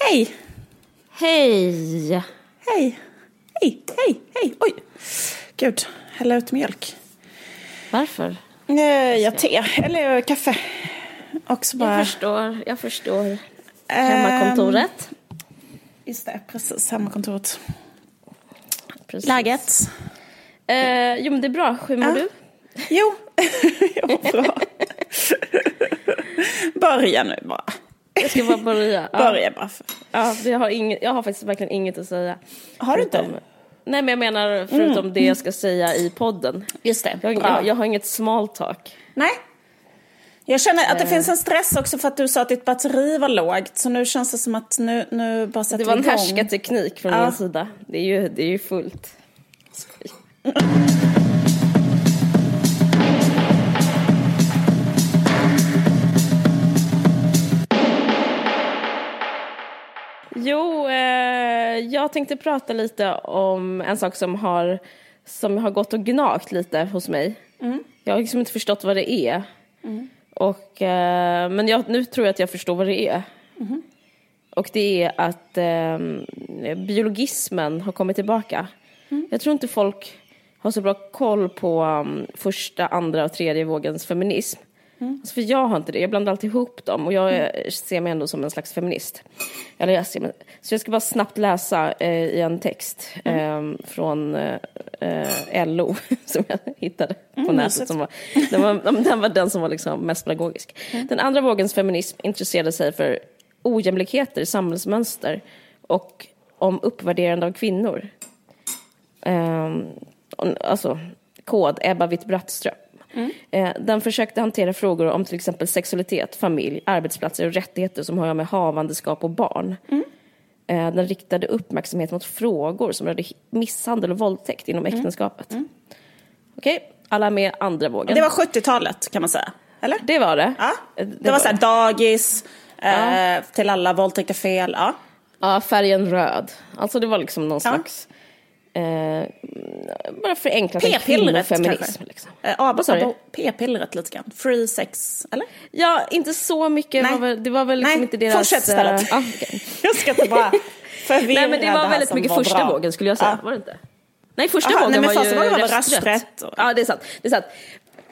Hej! Hej! Hej! Hej, hej, hej! Oj! Gud, hälla ut mjölk. Varför? Eh, ja, te eller kaffe. Också bara... Jag förstår, jag förstår. Hemmakontoret. Ehm, just det, precis. Hemmakontoret. Precis. Läget? Eh, jo men det är bra, hur mår Ja. du? Jo, jo bra. Börja nu bara. Jag ska bara börja. Ja. Börja bara. För. Ja, det har inget, jag har faktiskt verkligen inget att säga. Har du inte? Förutom- Nej men jag menar förutom det jag ska säga i podden. Just det. Jag, jag, jag har inget small talk. Nej. Jag känner att det Eh. finns en stress också för att du sa att ditt batteri var lågt. Så nu känns det som att nu, nu bara sätter Det var en vi igång. härskarteknik från Ja. min sida. Det är ju, det är ju fullt. Jo, eh, jag tänkte prata lite om en sak som har, som har gått och gnagt lite hos mig. Jag har liksom inte förstått vad det är. Och, eh, men jag, nu tror jag att jag förstår vad det är. Och det är att eh, biologismen har kommit tillbaka. Jag tror inte folk har så bra koll på um, första, andra och tredje vågens feminism. Alltså för jag har inte det, jag blandar alltid ihop dem och jag eh, ser mig ändå som en slags feminist. Eller jag ser mig, så jag ska bara snabbt läsa eh, i en text eh, från eh, eh, LO som jag hittade på nätet. mysigt. Som var, den, var, den var den som var liksom mest pedagogisk. Den andra vågens feminism intresserade sig för ojämlikheter, samhällsmönster och om uppvärderande av kvinnor. Ehm, alltså, kod Ebba Witt-Brattström. Eh, den försökte hantera frågor om till exempel sexualitet, familj, arbetsplatser och rättigheter som har med havandeskap och barn. Eh, den riktade uppmärksamhet mot frågor som rörde misshandel och våldtäkt inom äktenskapet. Okej, alla med andra vågen. Det var 70-talet kan man säga. Eller? det var det. Ja. Eh, Det, var så här dagis, eh, till alla våldtäkter fel. Ja. Ja, färgen röd. Alltså det var liksom någon Ja. slags... Eh, bara förenklat en kvinnofeminism. Liksom. Eh, sa P-pillret lite grann. Free sex, eller? Ja, inte så mycket. Nej. Var väl, det var väl liksom Nej, inte deras... fortsätt istället. eh, ja, okej. Jag ska inte bara förvirra Nej, men det var här väldigt mycket var första bra. vågen skulle jag säga. Ja. Var det inte? Nej, första Aha, vågen nej, men var ju var rösträtt. rösträtt och- Ja, det är sant. Det är sant.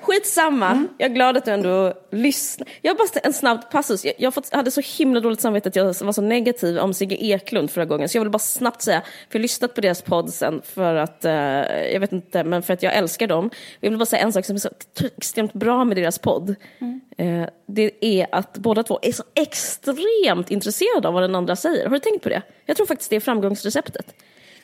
Skitsamma. Mm. Jag är glad att du ändå lyssnar. Jag har bara en snabb passus. Jag, jag hade så himla dåligt samvete att jag var så negativ om Sigge Eklund förra gången. Så jag vill bara snabbt säga, för jag har lyssnat på deras podd sen för att, eh, jag vet inte, men för att jag älskar dem. Jag vill bara säga en sak som är så extremt bra med deras podd. Mm. Eh, det är att båda två är så extremt intresserade av vad den andra säger. Har du tänkt på det? Jag tror faktiskt det är framgångsreceptet.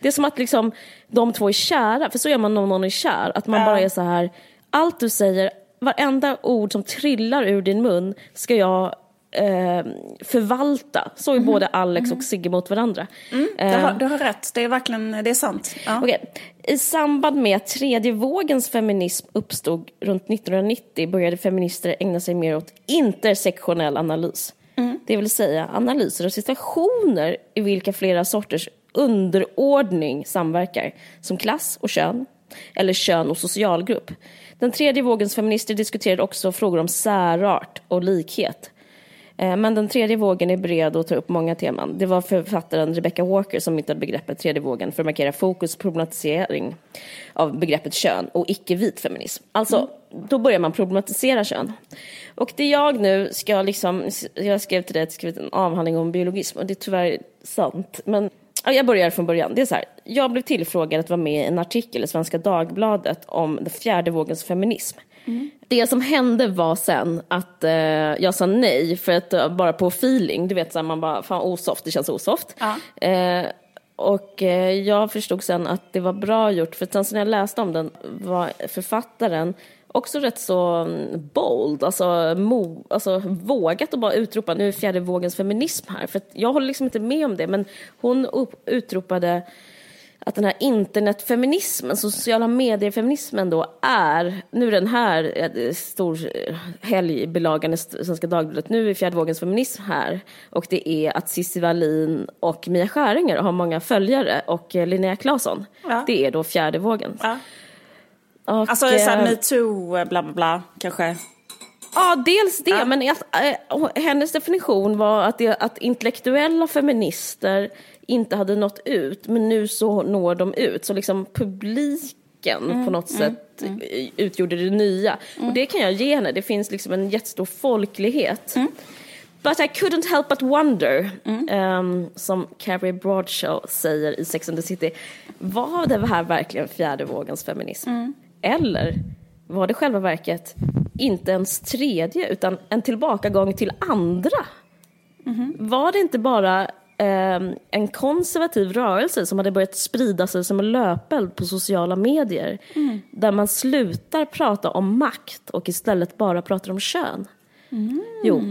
Det är som att liksom, de två är kära, för så är man om någon är kär. Att man Ja. bara är så här, allt du säger, varenda ord som trillar ur din mun ska jag eh, förvalta. Så är både Alex och Sigge mot varandra. Du har, du har rätt, det är verkligen det är sant. Ja. Okej. I samband med att tredje vågens feminism uppstod runt 1990 började feminister ägna sig mer åt intersektionell analys. Det vill säga analyser av situationer i vilka flera sorters underordning samverkar, som klass och kön, eller kön och socialgrupp. Den tredje vågens feminister diskuterade också frågor om särart och likhet. Eh, Men den tredje vågen är bred och tar upp många teman. Det var författaren Rebecca Walker som myntade begreppet tredje vågen för att markera fokus på problematisering av begreppet kön och icke-vit feminism. Alltså, då börjar man problematisera kön. Och det jag nu ska liksom, jag skrev till dig att jag skrivit en avhandling om biologism och det är tyvärr sant. Men ja, jag börjar från början. Det är så här, jag blev tillfrågad att vara med i en artikel i Svenska Dagbladet om den fjärde vågens feminism. Det som hände var sen att eh, jag sa nej, för att eh, bara på feeling, du vet så här, man bara, fan osoft, det känns osoft. Ja. Eh, och eh, jag förstod sen att det var bra gjort, för sen när jag läste om den var författaren också rätt så mm, bold, alltså, mo, alltså vågat att bara utropa nu är fjärde vågens feminism här. För jag håller liksom inte med om det, men hon upp, utropade att den här internetfeminismen, sociala medier-feminismen då är, nu är den här eh, stor eh, helgbilagan i Svenska Dagbladet, nu är fjärde vågens feminism här och det är att Cissi Wallin och Mia Skäringer har många följare och eh, Linnea Claesson, Ja. det är då fjärde vågen. Ja. Och, Alltså så här, eh, metoo, bla bla bla, kanske. Ja, dels det, men att, hennes definition var att, det, att intellektuella feminister inte hade nått ut, men nu så når de ut. Så liksom publiken mm, på något mm, sätt mm. utgjorde det nya. Och mm. det kan jag ge henne, det finns liksom en jättestor folklighet. Mm. But I couldn't help but wonder, um, som Carrie Bradshaw säger i Sex and the City, var det här verkligen fjärde vågens feminism? Eller var det själva verket inte ens tredje, utan en tillbakagång till andra? Mm. Var det inte bara en konservativ rörelse som hade börjat sprida sig som en löpeld på sociala medier, mm. där man slutar prata om makt och istället bara pratar om kön? Mm. Jo,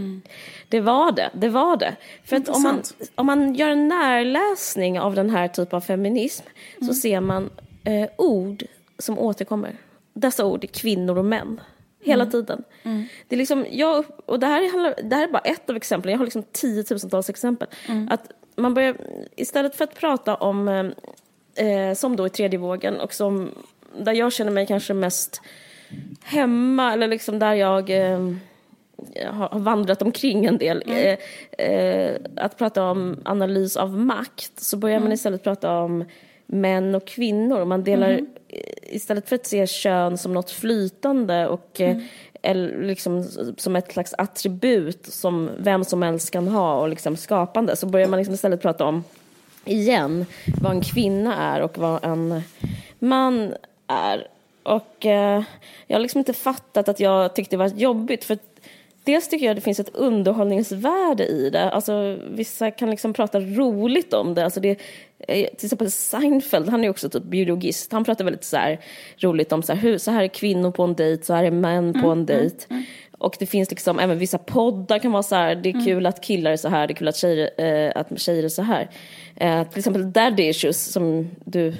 det var det. det, var det. För att om man, om man gör en närläsning av den här typen av feminism så mm. ser man eh, ord som återkommer dessa ord är kvinnor och män. Hela mm. tiden. Mm. Det är liksom, jag, och det här, är, det här är bara ett av exemplen, jag har liksom tiotusentals exempel. Mm. Att man börjar, istället för att prata om, eh, som då i tredje vågen och som, där jag känner mig kanske mest hemma, eller liksom där jag eh, har vandrat omkring en del. Mm. Eh, eh, att prata om analys av makt, så börjar man mm. istället prata om män och kvinnor. Man delar, mm. istället för att se kön som något flytande och mm eller liksom, som ett slags attribut som vem som helst kan ha och liksom skapande så börjar man liksom istället prata om, igen, vad en kvinna är och vad en man är. Och eh, jag har liksom inte fattat att jag tyckte det var jobbigt för Dels tycker jag att det finns ett underhållningsvärde i det. Alltså, vissa kan liksom prata roligt om det. Alltså det till exempel Seinfeld, han är också typ biologist. Han pratar väldigt så här, roligt om så här, hur, så här är kvinnor på en dejt, så här är män på en mm, dejt. Mm, mm. Och det finns liksom, även vissa poddar kan vara så här, det är mm. kul att killar är så här, det är kul att tjejer, äh, att tjejer är så här. Äh, till exempel Daddy Issues som du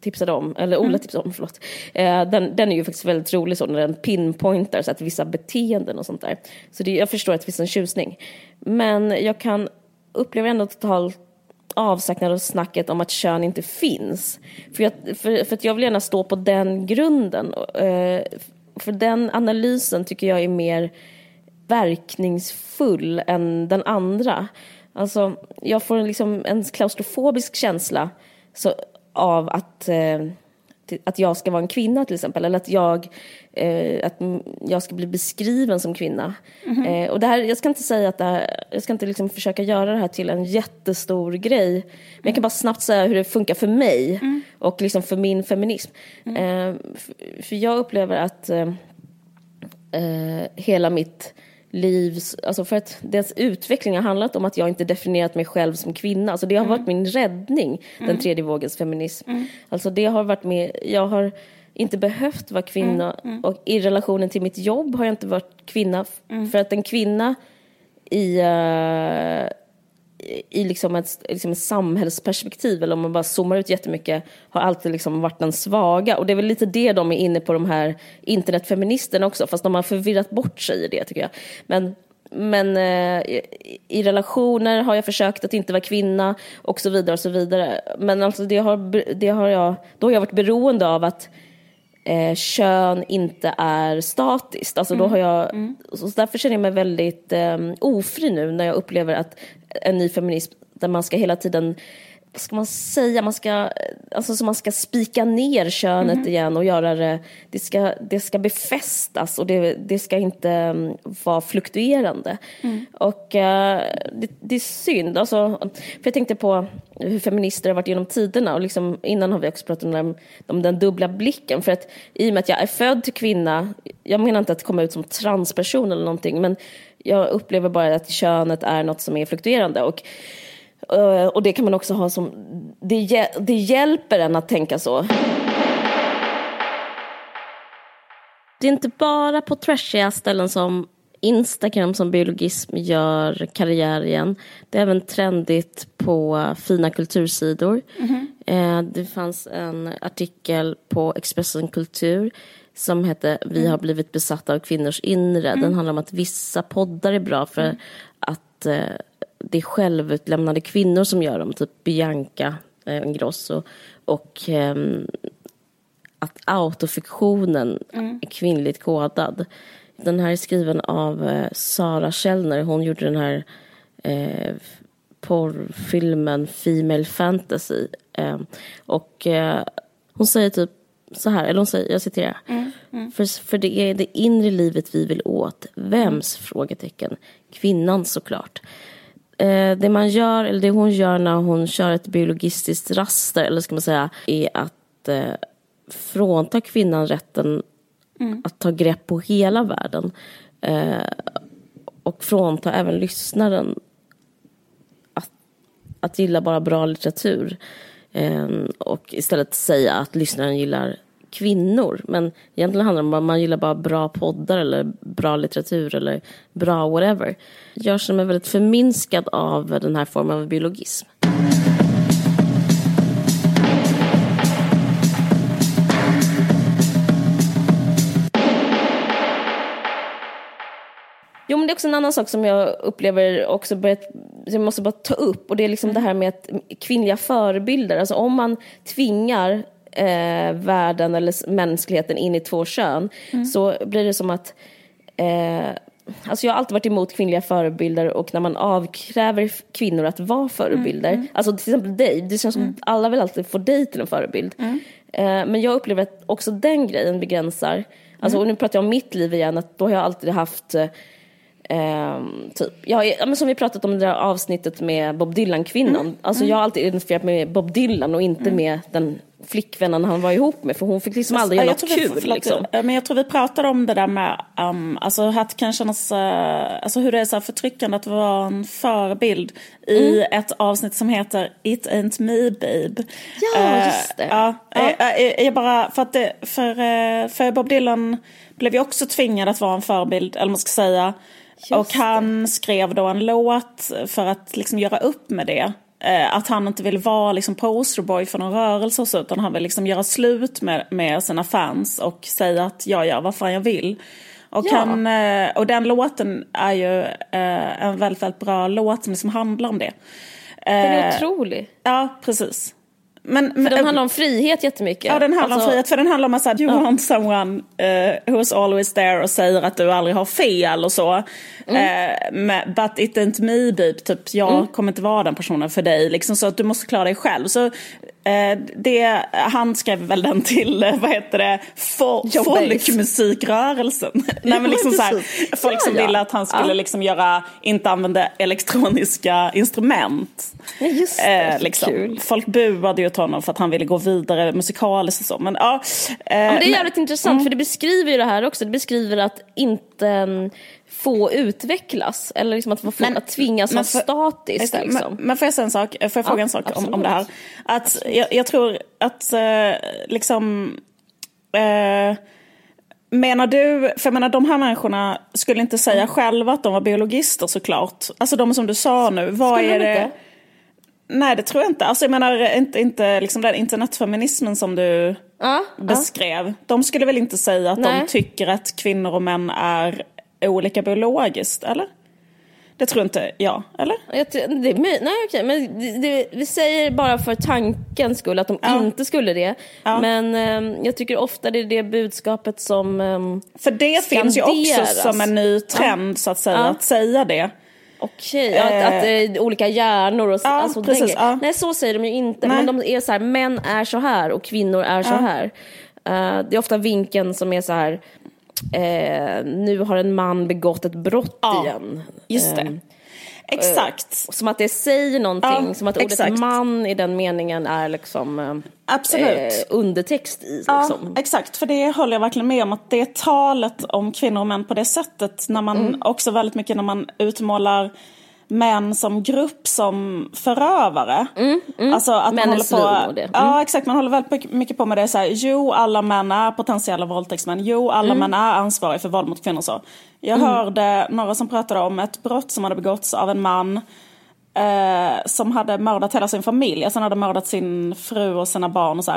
tipsade om, eller Ola mm. tipsade om, förlåt. Eh, den, den är ju faktiskt väldigt rolig så när den pinpointar så att vissa beteenden och sånt där. Så det, jag förstår att det finns en tjusning. Men jag kan uppleva ändå totalt avsaknad av snacket om att kön inte finns. För, jag, för, för att jag vill gärna stå på den grunden. Eh, för den analysen tycker jag är mer verkningsfull än den andra. Alltså, jag får liksom en klaustrofobisk känsla så, av att, eh, att jag ska vara en kvinna till exempel. Eller att jag, eh, att jag ska bli beskriven som kvinna. Mm -hmm. eh, och det här, jag ska inte säga att det här, jag ska inte liksom försöka göra det här till en jättestor grej. Men jag kan bara snabbt säga hur det funkar för mig mm. och liksom för min feminism. Mm. Eh, för, för jag upplever att eh, eh, hela mitt livs... Alltså för att dess utveckling har handlat om att jag inte definierat mig själv som kvinna. Alltså det har mm. varit min räddning, mm. den tredje vågens feminism. Mm. Alltså det har varit med... Jag har inte behövt vara kvinna mm. Mm. och i relationen till mitt jobb har jag inte varit kvinna. Mm. För att en kvinna i... Uh, i liksom ett, liksom ett samhällsperspektiv, eller om man bara zoomar ut jättemycket, har alltid liksom varit den svaga. Och det är väl lite det de är inne på, de här internetfeministerna också, fast de har förvirrat bort sig i det tycker jag. Men, men eh, i relationer har jag försökt att inte vara kvinna och så vidare och så vidare. Men alltså det har, det har jag, då har jag varit beroende av att eh, kön inte är statiskt. Alltså mm. då har jag, mm. så därför känner jag mig väldigt eh, ofri nu när jag upplever att en ny feminism där man ska hela tiden vad ska man säga, man ska, alltså, så man ska spika ner könet mm. igen och göra det, det ska, det ska befästas och det, det ska inte um, vara fluktuerande. Mm. Och uh, det, det, är synd, alltså, för jag tänkte på hur feminister har varit genom tiderna och liksom, innan har vi också pratat om den, om den dubbla blicken. För att i och med att jag är född till kvinna, jag menar inte att komma ut som transperson eller någonting, men jag upplever bara att könet är något som är fluktuerande. Och, eh, och det kan man också ha som... Det, det hjälper en att tänka så. Det är inte bara på trashiga ställen som Instagram som biologism gör karriär igen. Det är även trendigt på fina kultursidor. Mm -hmm. Det fanns en artikel på Expressen Kultur som hette Vi mm. har blivit besatta av kvinnors inre. Mm. Den handlar om att vissa poddar är bra för mm. att eh, det är självutlämnade kvinnor som gör dem, typ Bianca eh, Ingrosso. Och eh, att autofiktionen mm. är kvinnligt kodad. Den här är skriven av eh, Sara Källner. Hon gjorde den här eh, porrfilmen Female Fantasy. Eh, och eh, hon säger typ så här, eller hon säger, jag citerar. Mm, mm. För, för det är det inre livet vi vill åt. Vems? Mm. Frågetecken. Kvinnan såklart. Eh, det man gör, eller det hon gör när hon kör ett biologistiskt raster, eller ska man säga, är att eh, frånta kvinnan rätten mm. att ta grepp på hela världen. Eh, och frånta även lyssnaren att, att gilla bara bra litteratur. Eh, och istället säga att lyssnaren gillar kvinnor. Men egentligen handlar det om att man gillar bara bra poddar eller bra litteratur eller bra whatever. Jag känner mig väldigt förminskad av den här formen av biologism. Jo, men det är också en annan sak som jag upplever också börjat, jag måste bara ta upp och det är liksom mm. det här med att kvinnliga förebilder, alltså om man tvingar eh, världen eller mänskligheten in i två kön mm. så blir det som att eh, Alltså jag har alltid varit emot kvinnliga förebilder och när man avkräver kvinnor att vara förebilder. Mm. Alltså till exempel dig, det känns som mm. alla vill alltid få dig till en förebild. Mm. Eh, men jag upplever att också den grejen begränsar. Alltså, mm. och nu pratar jag om mitt liv igen, att då har jag alltid haft eh, typ, jag, men som vi pratat om i det där avsnittet med Bob Dylan-kvinnan. Mm. Alltså jag har alltid identifierat mig med Bob Dylan och inte med den flickvännen han var ihop med för hon fick liksom aldrig göra något kul. Vi, liksom. Men jag tror vi pratade om det där med um, alltså, att det kan kännas, uh, alltså hur det är så förtryckande att vara en förebild mm. i ett avsnitt som heter It ain't me babe. Ja, uh, just det. Ja, ja. Jag, jag, bara, för, att det, för, uh, för Bob Dylan blev ju också tvingad att vara en förebild, eller man ska säga. Just och han det. skrev då en låt för att liksom göra upp med det. Eh, att han inte vill vara liksom posterboy för någon rörelse och så, utan han vill liksom göra slut med, med sina fans och säga att jag gör vad fan jag vill. Och, ja. han, eh, och den låten är ju eh, en väldigt, väldigt bra låt som liksom handlar om det. Den är otrolig. Ja, precis. Men, för den handlar om frihet jättemycket. Ja, den handlar alltså, om frihet. För den handlar om att you ja. want someone uh, who's always there och säger att du aldrig har fel och så. Mm. Uh, but it ain't me, babe. Typ, jag mm. kommer inte vara den personen för dig. Liksom, så att du måste klara dig själv. Så Eh, det, han skrev väl den till, eh, vad heter det, fo folkmusikrörelsen. Nej, men liksom så här, folk som ja, ja. ville att han skulle ja. liksom göra, inte använda elektroniska instrument. Ja, just det, eh, liksom. kul. Folk buade ju åt honom för att han ville gå vidare musikaliskt och så. Men, ja, eh, men det är jävligt men, intressant mm. för det beskriver ju det här också. Det beskriver att inte mm, få utvecklas. Eller liksom att, få, men, att tvingas vara statiskt. Liksom. Men, men får jag säga en sak? Får jag fråga ja, en sak om, om det här? Att jag, jag tror att eh, liksom... Eh, Menar du, för jag menar de här människorna skulle inte säga mm. själva att de var biologister såklart. Alltså de som du sa nu, vad skulle är det? Inte? Nej det tror jag inte. Alltså jag menar inte, inte liksom den internetfeminismen som du ja, beskrev. Ja. De skulle väl inte säga att Nej. de tycker att kvinnor och män är olika biologiskt, eller? Det tror inte jag, eller? Jag tror, det, nej, okej, men det, det, vi säger bara för tankens skull att de ja. inte skulle det. Ja. Men um, jag tycker ofta det är det budskapet som um, För det finns ju också som en ny trend, ja. så att säga, att säga det. Okej, okay, att, att eh, olika hjärnor och ja, alltså, precis, ja. Nej, så säger de ju inte. Nej. Men de är så här, män är så här och kvinnor är så här. Uh, det är ofta vinkeln som är så här, eh, nu har en man begått ett brott ja, igen. Just det. Eh, exakt. Eh, som att det säger någonting, ja, som att ordet exakt. man i den meningen är liksom eh, Absolut. Eh, undertext i. Liksom. Ja, exakt, för det håller jag verkligen med om. Att det är talet om kvinnor och män på det sättet, när man mm. också väldigt mycket när man utmålar män som grupp som förövare. Mm, mm. Alltså att män man håller på, det. Mm. Ja exakt, man håller väldigt mycket på med det så här, jo alla män är potentiella våldtäktsmän, jo alla mm. män är ansvariga för våld mot kvinnor så. Jag mm. hörde några som pratade om ett brott som hade begåtts av en man eh, som hade mördat hela sin familj, alltså han hade mördat sin fru och sina barn och så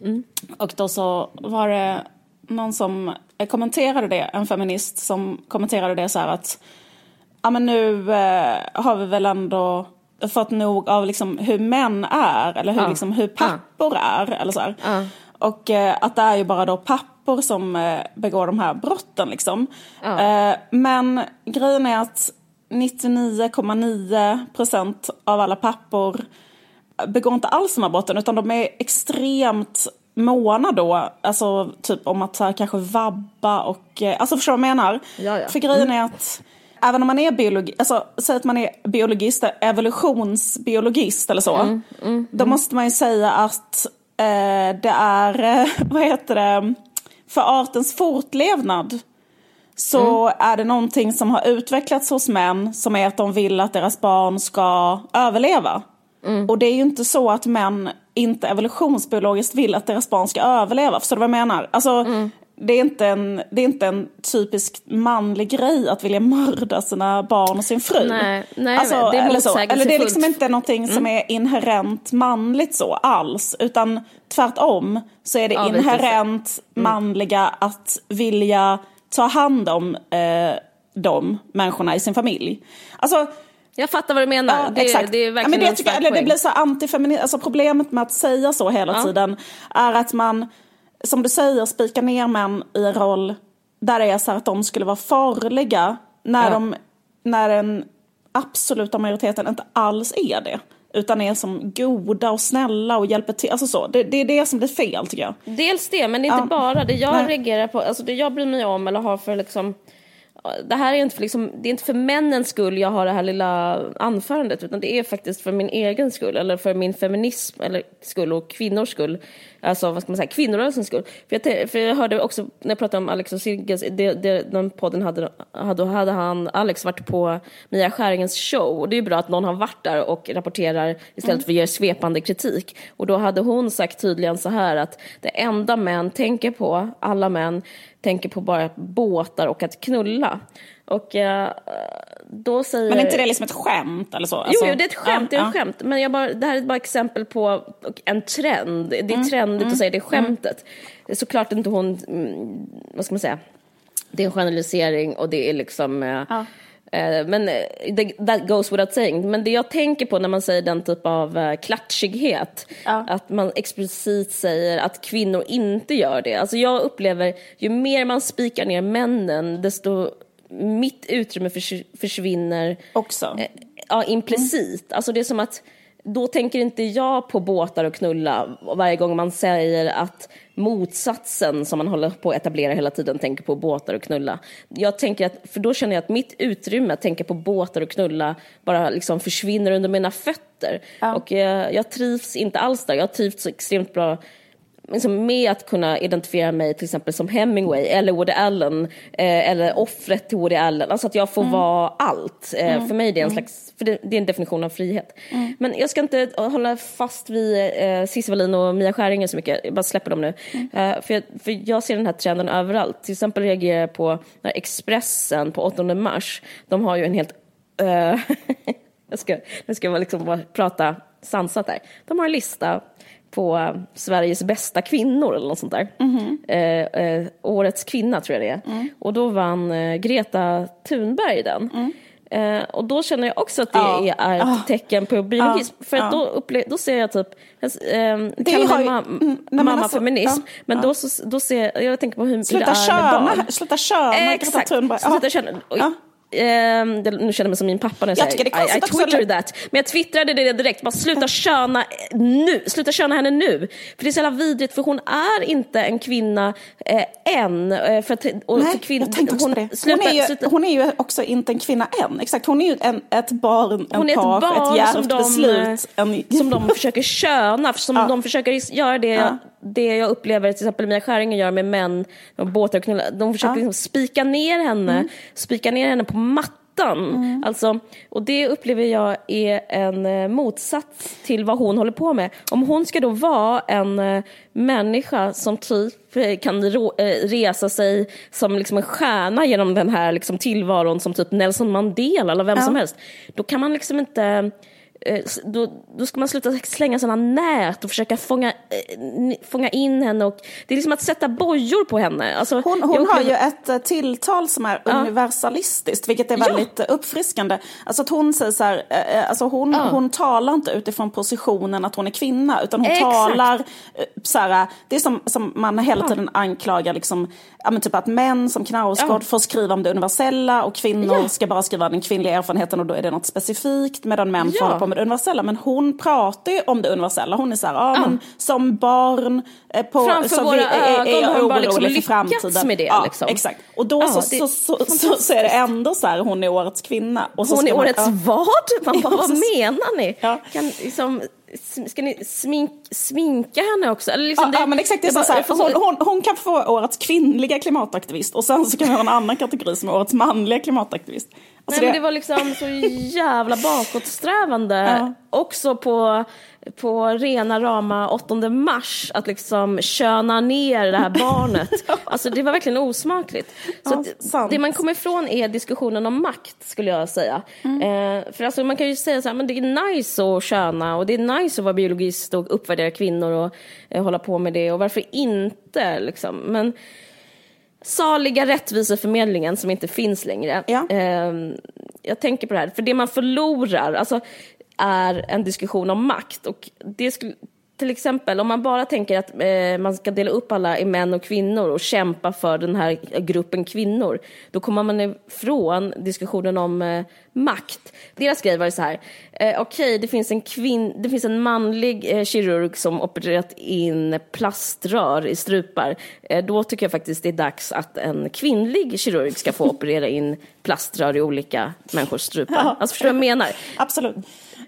mm. Och då så var det någon som kommenterade det, en feminist som kommenterade det så här att ja men nu eh, har vi väl ändå fått nog av liksom hur män är eller hur, ja. liksom, hur pappor ja. är. Eller så ja. Och eh, att det är ju bara då pappor som eh, begår de här brotten liksom. Eh, men grejen är att 99,9 procent av alla pappor begår inte alls de här brotten utan de är extremt måna då, alltså typ om att så här, kanske vabba och, eh, alltså förstår du vad jag menar? För grejen är att även om man är biologi, alltså säg att man är biologist, evolutionsbiologist eller så, då måste man ju säga att eh, det är, eh, vad heter det, för artens fortlevnad så är det någonting som har utvecklats hos män som är att de vill att deras barn ska överleva. Och det är ju inte så att män inte evolutionsbiologiskt vill att deras barn ska överleva. Förstår du vad jag menar? Alltså, det, är inte en, det är inte en typisk manlig grej att vilja mörda sina barn och sin fru. Nej, nej, alltså, det är eller, så. eller det är liksom inte någonting som är inherent manligt så alls. Utan tvärtom så är det Avvikelse. inherent manliga att vilja ta hand om eh, de människorna i sin familj. Alltså, Jag fattar vad du menar. Ja, det, exakt. det är ja, verkligen men det, en tycker, eller det blir så antifeministiskt. Alltså problemet med att säga så hela Ja. tiden är att man, som du säger, spikar ner män i en roll där det är så att de skulle vara farliga när, Ja. de, när den absoluta majoriteten inte alls är det. Utan är som goda och snälla och hjälper till. Alltså så. Det, det är det som blir fel tycker jag. Dels det, men det är inte Ja. bara det jag Nej. reagerar på. Alltså det jag bryr mig om eller har för liksom det här är inte för, liksom, det är inte för männens skull jag har det här lilla anförandet utan det är faktiskt för min egen skull eller för min feminism eller skull och kvinnors skull. Alltså vad ska man säga, kvinnorörelsens skull. För jag, för jag hörde också när jag pratade om Alex och Sigges, det, det, den podden hade, hade, hade han, Alex varit på Mia Skäringens show och det är bra att någon har varit där och rapporterar istället för att ge svepande kritik. Och då hade hon sagt tydligen så här att det enda män tänker på, alla män, tänker på bara båtar och att knulla. Och eh, då säger... Men är inte det liksom ett skämt eller så? Alltså, jo, det är ett skämt. det är ja, ett skämt. Men jag bara, det här är bara exempel på en trend. Det är trendigt att säga det är skämtet. Det är såklart inte hon, mm, vad ska man säga, det är en generalisering och det är liksom eh, Ja. Eh, men eh, that goes without saying. Men det jag tänker på när man säger den typ av eh, klatschighet, Ja. att man explicit säger att kvinnor inte gör det. Alltså jag upplever, ju mer man spikar ner männen, desto mitt utrymme förs- försvinner Också. Ja, implicit. Alltså det är som att då tänker inte jag på båtar och knulla varje gång man säger att motsatsen som man håller på att etablera hela tiden tänker på båtar och knulla. Jag tänker att, för då känner jag att mitt utrymme att tänka på båtar och knulla bara liksom försvinner under mina fötter. Och jag, jag trivs inte alls där. Jag trivs extremt bra liksom med att kunna identifiera mig till exempel som Hemingway eller Woody Allen eh, eller offret till Woody Allen. Alltså att jag får vara allt. Eh, För mig är det en slags, för det, det är en definition av frihet. Men jag ska inte hålla fast vid eh, Cissi Wallin och Mia Skäringer så mycket, jag bara släpper dem nu. Eh, för, jag, för jag ser den här trenden överallt. Till exempel reagerar jag på när Expressen på 8 mars, de har ju en helt eh, jag ska, jag ska liksom bara prata sansat här. De har en lista på Sveriges bästa kvinnor eller något sånt där. Eh, eh, årets kvinna tror jag det är. Och då vann eh, Greta Thunberg den. Eh, och då känner jag också att det Ja. är ett Ah. tecken på biologism. Ja. För att Ja. då, upple- då ser jag typ, jag, eh, Det kallar mig ma- mm, mamma alltså, feminism. Men. Då, så, då ser jag, jag tänker på hur, hur det Sluta är med barn. köna, sluta köna Greta Thunberg. sluta köna. Det, nu känner jag mig som min pappa när jag, Jag säger det I, I twittered that. Men jag twittrade det direkt, bara sluta köna nu, sluta köna henne nu. För det är så jävla vidrigt för hon är inte en kvinna eh, än. Eh, för att, och Nej, för kvin- jag tänkte också hon, på det. Sluta, hon, är ju, sluta. hon är ju också inte en kvinna än. Exakt, hon är ju en, ett barn, en Hon är ett barn ett som djärvt beslut. En, som de försöker köna, som Ja. de försöker göra det, Ja. Det jag upplever till exempel Mia Skäringer gör med män, och båtar och knullar. De försöker Ja. liksom spika ner henne, Mm. spika ner henne på mattan. Alltså, och det upplever jag är en eh, motsats till vad hon håller på med. Om hon ska då vara en eh, människa som typ eh, kan resa sig som liksom en stjärna genom den här liksom tillvaron som typ Nelson Mandela eller vem Ja. som helst. Då kan man liksom inte då, då ska man sluta slänga sådana nät och försöka fånga, eh, fånga in henne. Och, det är liksom att sätta bojor på henne. Alltså, hon hon har ju ett eh, tilltal som är ja. universalistiskt, vilket är väldigt ja. uppfriskande. Alltså att hon säger så här, alltså hon, ja. hon talar inte utifrån positionen att hon är kvinna, utan hon Exakt. talar så här, det är som, som man hela tiden anklagar liksom, ja, men typ att män som Knausgård får skriva om det universella och kvinnor ska bara skriva den kvinnliga erfarenheten och då är det något specifikt medan män får hålla på med det universella. Men hon pratar ju om det universella. Hon är så här, ja, men som barn eh, på, Framför våra vi är, är, är orolig liksom för framtiden. med det. Ja, liksom. exakt. Och då ja, så, så, så, så, så, är det ändå så här, hon är årets kvinna. Och så hon är årets man, vad? Man bara, vad menar ni? Kan, liksom, Ska ni smink, sminka henne också? Eller liksom ja, det, ja, men exakt. Det är bara, så här, hon, hon, hon, kan få årets kvinnliga klimataktivist och sen så kan vi ha en annan kategori som är årets manliga klimataktivist. Alltså Nej, det... Men det var liksom så jävla bakåtsträvande. Ja. Också på, på rena rama 8 mars att liksom köna ner det här barnet. Alltså det var verkligen osmakligt. Så ja, det man kommer ifrån är diskussionen om makt skulle jag säga. Mm. Eh, för alltså man kan ju säga så här, men det är nice att köna och det är nice att vara biologist och uppvärdera kvinnor och eh, hålla på med det och varför inte liksom. Men saliga rättviseförmedlingen som inte finns längre. Ja. Eh, jag tänker på det här, för det man förlorar alltså, är en diskussion om makt. Och det skulle, till exempel om man bara tänker att eh, man ska dela upp alla i män och kvinnor och kämpa för den här gruppen kvinnor, då kommer man ifrån diskussionen om eh, makt. Deras grej var så här, eh, okej okay, det, finns en kvin det finns en manlig eh, kirurg som opererat in plaströr i strupar. Eh, då tycker jag faktiskt det är dags att en kvinnlig kirurg ska få operera in plaströr i olika människors strupar. Ja. Alltså förstår du vad jag menar? Absolut.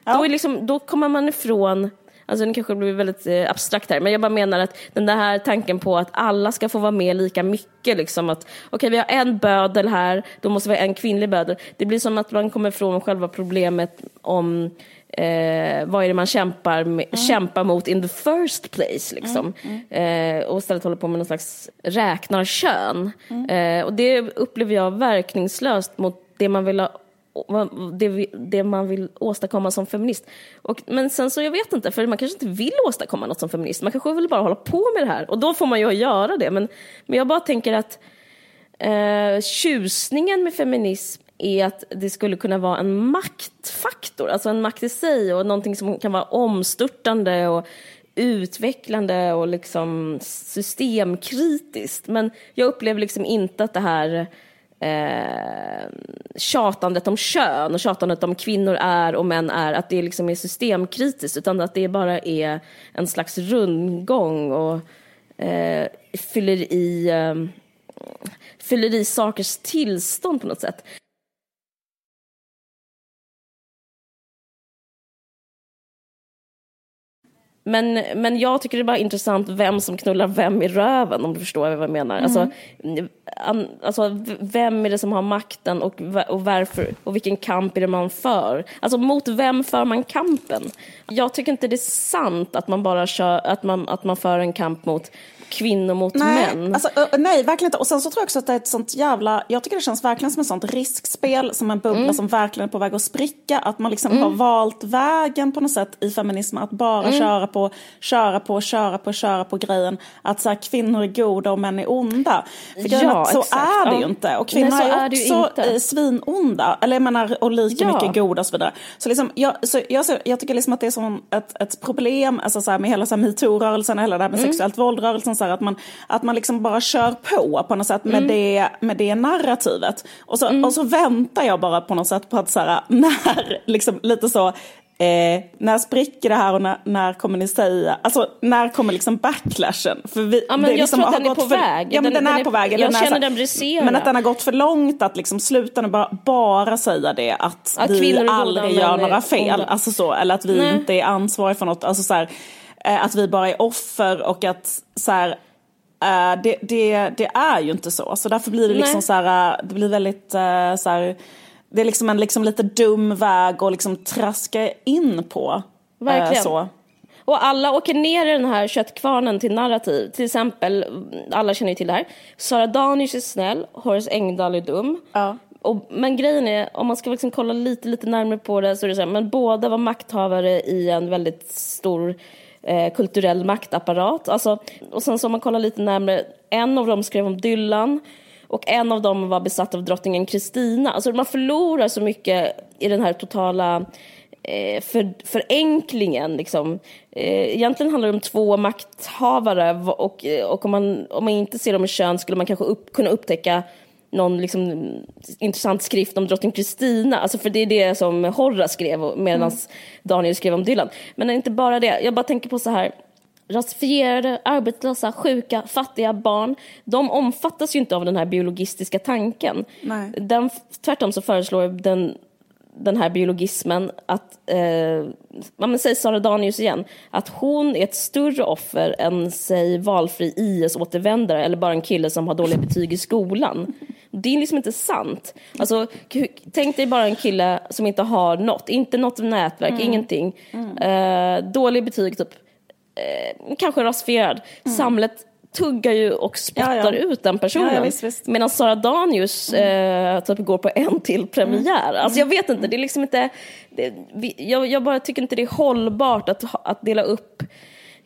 Ja. Då, är liksom, då kommer man ifrån Alltså det kanske blir väldigt eh, abstrakt här, men jag bara menar att den där här tanken på att alla ska få vara med lika mycket, liksom att okej okay, vi har en bödel här, då måste vi ha en kvinnlig bödel. Det blir som att man kommer ifrån själva problemet om eh, vad är det man kämpar, med, mm. kämpar mot in the first place, liksom. Mm. Mm. Eh, och istället håller på med någon slags räknarkön. Mm. Eh, och det upplever jag verkningslöst mot det man vill ha det, det, man vill åstadkomma som feminist. Och, men sen så, jag vet inte, för man kanske inte vill åstadkomma något som feminist. Man kanske vill bara hålla på med det här och då får man ju göra det. Men, men jag bara tänker att eh, tjusningen med feminism är att det skulle kunna vara en maktfaktor, alltså en makt i sig och någonting som kan vara omstörtande och utvecklande och liksom systemkritiskt. Men jag upplever liksom inte att det här eh, tjatandet om kön och tjatandet om kvinnor är och män är, att det liksom är systemkritiskt utan att det bara är en slags rundgång och eh, fyller, i, eh, fyller i sakers tillstånd på något sätt. Men, men jag tycker det är bara intressant vem som knullar vem i röven, om du förstår vad jag menar. Mm. Alltså, an, alltså, vem är det som har makten och, och varför och vilken kamp är det man för? Alltså mot vem för man kampen? Jag tycker inte det är sant att man bara kör, att man, att man för en kamp mot kvinnor mot nej, män. Alltså, nej, verkligen inte. Och sen så tror jag också att det är ett sånt jävla, jag tycker det känns verkligen som ett sånt riskspel, som en bubbla mm. som verkligen är på väg att spricka. Att man liksom mm. har valt vägen på något sätt i feminismen, att bara mm. köra på, köra på, köra på, köra på grejen. Att så här, kvinnor är goda och män är onda. För ja, så exakt. är det ju inte. Och kvinnor nej, är, är också svinonda, eller jag menar, och lika ja. mycket goda och så vidare. Så liksom, jag, så jag, jag tycker liksom att det är som ett, ett problem, alltså så här, med hela metoo-rörelsen, hela det här med mm. sexuellt våld-rörelsen, så här, att man, att man liksom bara kör på på något sätt med, mm. det, med det narrativet. Och så, mm. och så väntar jag bara på något sätt på att så här, när, liksom lite så, Eh, när spricker det här och när, när kommer ni säga, alltså när kommer liksom backlashen? För vi, ja, men jag liksom tror att den är på för, väg. Ja men den, den är på väg. Jag den känner den brisera. Men att den har gått för långt att liksom sluta nu bara, bara säga det att, att vi aldrig gör några fel. Alltså så, eller att vi Nej. inte är ansvariga för något. Alltså så här, eh, att vi bara är offer och att så här, eh, det, det, det, är ju inte så. Så därför blir det liksom Nej. så här, eh, det blir väldigt så här, det är liksom en liksom lite dum väg att liksom traska in på. Verkligen. så. Och alla åker ner i den här köttkvarnen till narrativ. Till exempel, alla känner ju till det här. Sara Danius är snäll, Horace Engdahl är dum. Ja. och, men grejen är, om man ska liksom kolla lite, lite närmare på det så är det så här, men båda var makthavare i en väldigt stor eh, kulturell maktapparat. Alltså, och sen så om man kollar lite närmare, en av dem skrev om Dylan och en av dem var besatt av drottningen Kristina. Alltså man förlorar så mycket i den här totala eh, för, förenklingen. Liksom. Eh, egentligen handlar det om två makthavare och, eh, och om, man, om man inte ser dem i kön skulle man kanske upp, kunna upptäcka någon liksom, intressant skrift om drottning Kristina. Alltså för det är det som Horra skrev medan mm. Daniel skrev om Dylan. Men inte bara det. Jag bara tänker på så här. Rasifierade, arbetslösa, sjuka, fattiga barn. De omfattas ju inte av den här biologistiska tanken. Nej. Den, tvärtom så föreslår den den här biologismen att, eh, man säger Sara Danius igen, att hon är ett större offer än säg valfri IS-återvändare eller bara en kille som har dåliga betyg i skolan. Det är liksom inte sant. Alltså, tänk dig bara en kille som inte har något, inte något nätverk, mm. ingenting. Mm. Eh, dålig betyg, typ, eh, kanske rasifierad. Mm. Samhället tuggar ju och spottar ja, ja. ut den personen. Ja, Medan Sara Danius mm. eh, typ går på en till premiär. Mm. Alltså jag vet inte, det är liksom inte... Det, vi, jag, jag, bara tycker inte det är hållbart att, att dela upp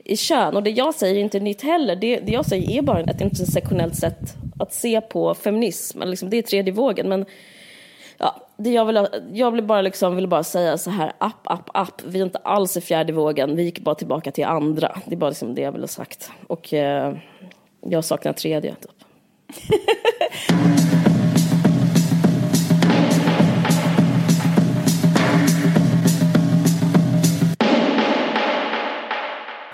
i kön. Och det jag säger är inte nytt heller. Det, det jag säger är bara ett intersektionellt sätt att se på feminism. Liksom, det är tredje vågen. Men ja, det jag, vill, jag vill bara, liksom, vill bara säga så här, app, app, app. Vi är inte alls i fjärde vågen. Vi gick bara tillbaka till andra. Det är bara liksom det jag vill ha sagt. Och eh, jag saknar tredje. Typ.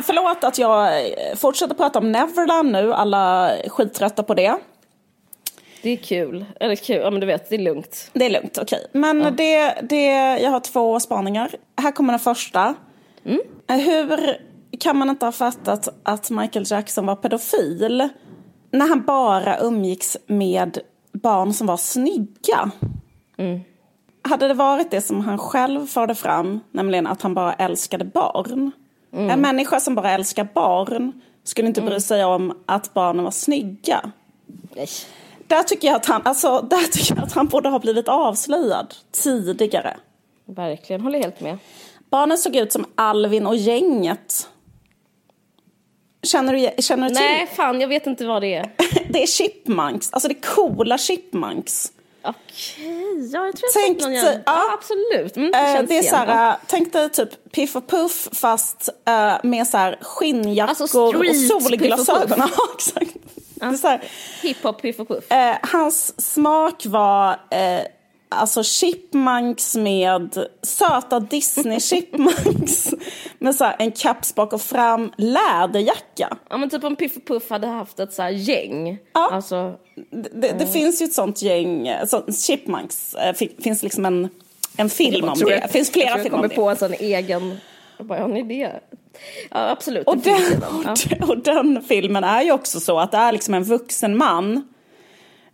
Förlåt att jag eh, fortsätter prata om Neverland nu, alla skittrötta på det. Det är kul. Eller kul, ja men du vet, det är lugnt. Det är lugnt, okej. Okay. Men ja. det, det, jag har två spaningar. Här kommer den första. Mm. Hur kan man inte ha fattat att Michael Jackson var pedofil när han bara umgicks med barn som var snygga? Mm. Hade det varit det som han själv förde fram, nämligen att han bara älskade barn. Mm. En människa som bara älskar barn skulle inte bry mm. sig om att barnen var snygga. Nej. Där tycker, jag att han, alltså, där tycker jag att han borde ha blivit avslöjad tidigare. Verkligen, håller helt med. Barnen såg ut som Alvin och gänget. Känner du, känner du till? Nej, fan jag vet inte vad det är. det är chipmunks, alltså det är coola chipmunks. Okej, ja, jag tror jag tänk, någon ja, ja, absolut. Mm, det, uh, det är så här, tänk dig typ Piff och Puff fast uh, med så här skinnjackor alltså och solglasögon. Ja, exakt. Ja. Hiphop, Piff och Puff. Uh, hans smak var alltså chipmunks med söta Disney chipmunks med så en caps bak och fram, läderjacka. Ja men typ om Piff och Puff hade haft ett så här gäng. Ja. Alltså, det, det, det finns ju ett sånt gäng, så, chipmunks, äh, finns liksom en, en film om det. Det finns flera filmer om det. Jag kommer på en sån egen, jag bara, har ni det? Ja absolut. Och den, och, och den filmen är ju också så att det är liksom en vuxen man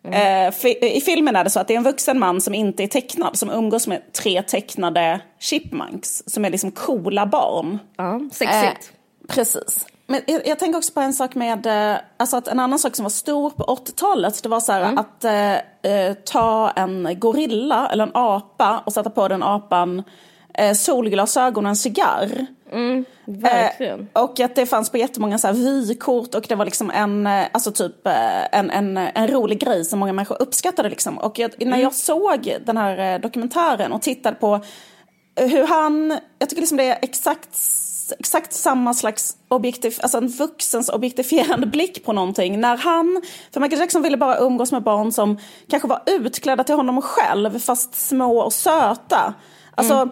Mm. I filmen är det så att det är en vuxen man som inte är tecknad som umgås med tre tecknade chipmunks som är liksom coola barn. Ja, sexigt. Eh, precis. Men jag, jag, tänker också på en sak med, eh, alltså att en annan sak som var stor på 80-talet, det var så här mm. att eh, eh, ta en gorilla eller en apa och sätta på den apan eh, solglasögon och en cigarr. Mm, verkligen. Eh, och att det fanns på jättemånga så här vykort och det var liksom en, eh, alltså typ eh, en, en, en rolig grej som många människor uppskattade liksom. Och jag, när mm. jag såg den här eh, dokumentären och tittade på hur han, jag tycker liksom det är exakt exakt samma slags objektiv, alltså en vuxens objektifierande blick på någonting. När han, för Michael Jackson ville bara umgås med barn som kanske var utklädda till honom själv fast små och söta. Alltså, mm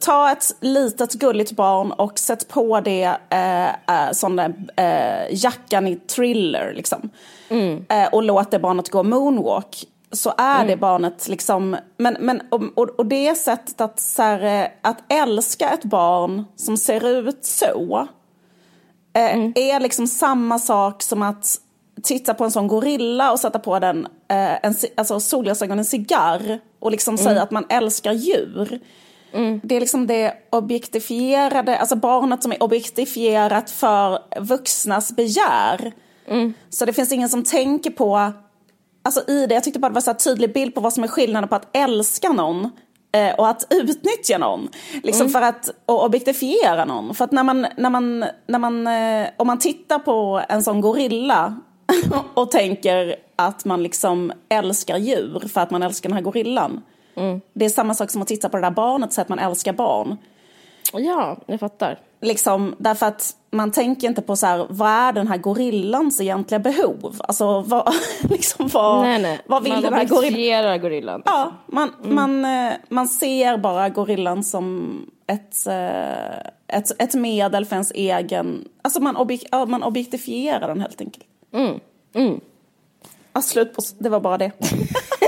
ta ett litet gulligt barn och sätt på det eh, eh, sån där, eh, jackan i thriller liksom. Mm. Eh, och låt det barnet gå moonwalk. Så är mm. det barnet liksom, men, men och, och det sättet att, så här, eh, att älska ett barn som ser ut så. Eh, mm. Är liksom samma sak som att titta på en sån gorilla och sätta på den eh, en, alltså solglasögon, en cigarr och liksom säga mm. att man älskar djur. Mm. Det är liksom det objektifierade, alltså barnet som är objektifierat för vuxnas begär. Mm. Så det finns ingen som tänker på alltså i det, jag tyckte bara det var en tydlig bild på vad som är skillnaden på att älska någon eh, och att utnyttja någon. Liksom mm. för att och objektifiera någon. För att när man, när man, när man, eh, om man tittar på en sån gorilla och tänker att man liksom älskar djur för att man älskar den här gorillan. Mm. Det är samma sak som att titta på det där barnet och säga att man älskar barn. Ja, jag fattar. Liksom, därför att man tänker inte på så här, vad är den här gorillans egentliga behov? Alltså vad, liksom, vad, nej, nej. vad vill man den här gorillan? gorillan Ja, liksom. man, mm. man, eh, man ser bara gorillan som ett, eh, ett, ett medel för ens egen, alltså man, objek, man objektifierar den helt enkelt. Mm. Mm. Ja, slut på, det var bara det.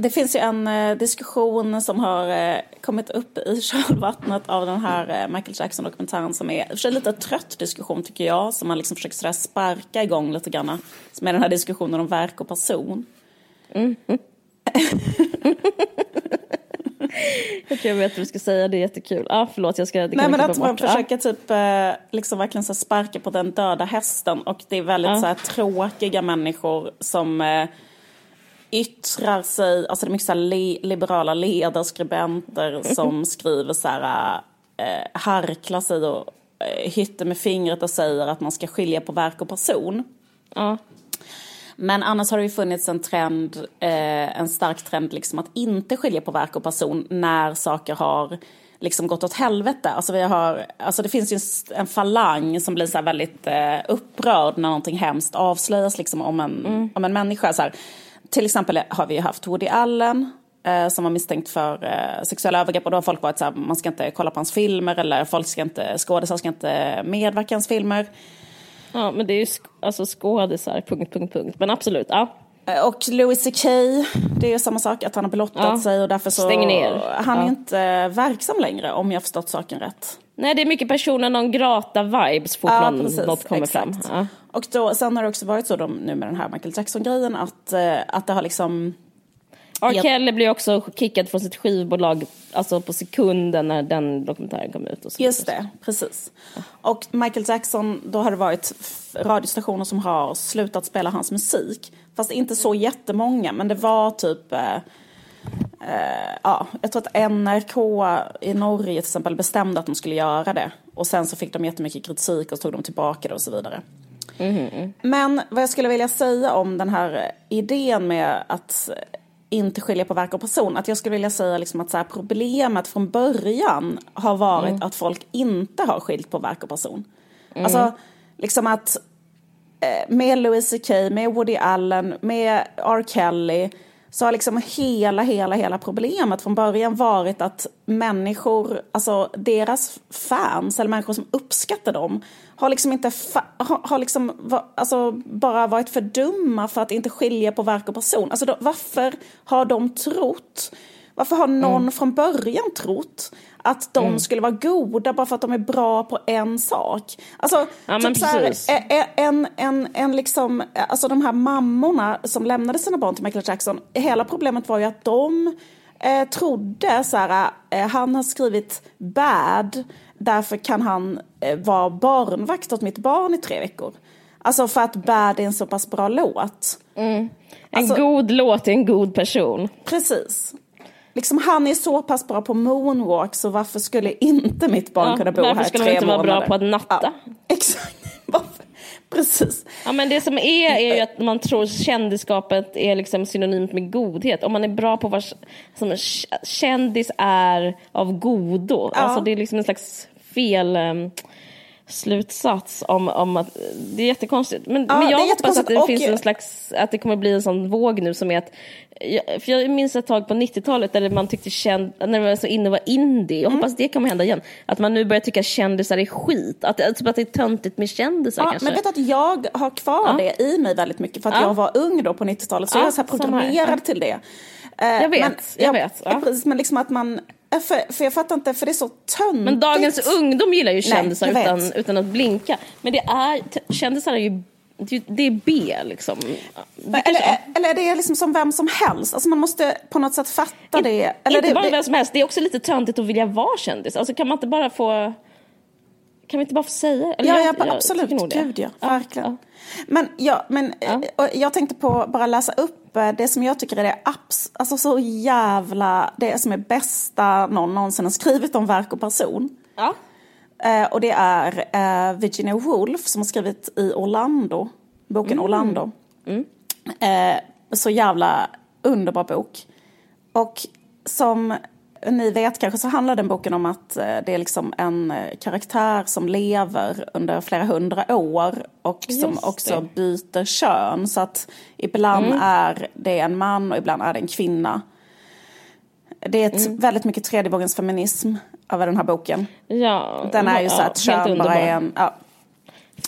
Det finns ju en eh, diskussion som har eh, kommit upp i kölvattnet av den här eh, Michael Jackson-dokumentären som är för lite trött diskussion tycker jag, som man liksom försöker sådär sparka igång lite grann. Som är den här diskussionen om verk och person. Mm. jag tror jag vet vad du ska säga, det är jättekul. Ah, förlåt, jag ska Nej men att man försöker typ liksom verkligen så sparka på den döda hästen och det är väldigt ah. så här, tråkiga människor som yttrar sig, alltså det är mycket så li, liberala ledarskribenter som skriver så här, eh, harklar sig och eh, hytter med fingret och säger att man ska skilja på verk och person. Ja. Men annars har det ju funnits en trend, eh, en stark trend liksom att inte skilja på verk och person när saker har liksom gått åt helvete. Alltså, vi har, alltså det finns ju en falang som blir så väldigt eh, upprörd när någonting hemskt avslöjas liksom om en, mm. om en människa. Så här, till exempel har vi haft Woody Allen eh, som var misstänkt för eh, sexuella övergrepp och då har folk varit så här, man ska inte kolla på hans filmer eller folk ska inte, skådisar ska inte medverka i hans filmer. Ja, men det är ju sk alltså skådisar, punkt, punkt, punkt. Men absolut, ja. Eh, och Louis CK, det är ju samma sak, att han har blottat ja. sig och därför så... Stänger ner. Han är ja. inte verksam längre om jag har förstått saken rätt. Nej, det är mycket personer non grata-vibes fort ja, någon, precis, något kommer exakt. fram. Ja. Och då, sen har det också varit så då, nu med den här Michael Jackson-grejen att, eh, att det har liksom... R. Kelly blev också kickad från sitt skivbolag alltså på sekunden när den dokumentären kom ut. Och så Just det, precis. Och Michael Jackson, då har det varit radiostationer som har slutat spela hans musik. Fast inte så jättemånga, men det var typ... Eh, eh, ja, jag tror att NRK i Norge till exempel bestämde att de skulle göra det. Och sen så fick de jättemycket kritik och så tog de tillbaka det och så vidare. Mm. Men vad jag skulle vilja säga om den här idén med att inte skilja på verk och person. Att jag skulle vilja säga liksom att så här, problemet från början har varit mm. att folk inte har skilt på verk och person. Mm. Alltså, liksom att eh, med Louis CK, med Woody Allen, med R. Kelly så har liksom hela, hela, hela problemet från början varit att människor, alltså deras fans eller människor som uppskattar dem har liksom inte, har, har liksom, alltså bara varit för dumma för att inte skilja på verk och person. Alltså då, varför har de trott, varför har någon mm. från början trott att de mm. skulle vara goda bara för att de är bra på en sak. Alltså, ja, typ så här, en, en, en liksom, alltså de här mammorna som lämnade sina barn till Michael Jackson, hela problemet var ju att de eh, trodde så här, eh, han har skrivit bad, därför kan han eh, vara barnvakt åt mitt barn i tre veckor. Alltså för att Bad är en så pass bra låt. Mm. En alltså, god låt är en god person. Precis liksom han är så pass bra på moonwalk så varför skulle inte mitt barn ja, kunna bo här i tre månader? Varför skulle han inte vara bra på att natta? Ja, exakt. Precis. Ja, men det som är är ju att man tror kändisskapet är liksom synonymt med godhet. Om man är bra på vad som kändis är av godo. Ja. Alltså det är liksom en slags fel... Um, slutsats om, om att det är jättekonstigt. Men, ja, men jag hoppas att det och... finns en slags, att det kommer bli en sån våg nu som är att, för jag minns ett tag på 90-talet där man tyckte känd, när det var så inne var indie, jag mm. hoppas det kommer hända igen, att man nu börjar tycka kändisar är skit, att, typ att det är töntigt med kändisar ja, kanske. Men vet att jag har kvar ja. det i mig väldigt mycket för att ja. jag var ung då på 90-talet så jag är så programmerad till det. Jag vet, men, jag, vet. Ja. Precis, men liksom att man för, för jag fattar inte, för det är så töntigt. Men dagens ungdom gillar ju kändisar Nej, utan, utan att blinka. Men det är, kändisar är ju det är B liksom. Eller, eller det är liksom som vem som helst. Alltså man måste på något sätt fatta In, det. Eller inte det, bara vem som helst, det är också lite töntigt att vilja vara kändis. Alltså kan man inte bara få... kan vi inte bara få säga? Eller ja, jag, jag, absolut. Gud ja, verkligen. Ja. Men, ja, men ja. Eh, jag tänkte på bara läsa upp eh, det som jag tycker är det abs alltså så jävla, det som är bästa någon någonsin har skrivit om verk och person. Ja. Eh, och det är eh, Virginia Woolf som har skrivit i Orlando, boken mm. Orlando. Mm. Eh, så jävla underbar bok. Och som ni vet kanske så handlar den boken om att eh, det är liksom en eh, karaktär som lever under flera hundra år och som också byter kön. Så att ibland mm. är det en man och ibland är det en kvinna. Det är ett mm. väldigt mycket tredje vågens feminism över den här boken. Ja, den är ju så att kön bara är en... Ja.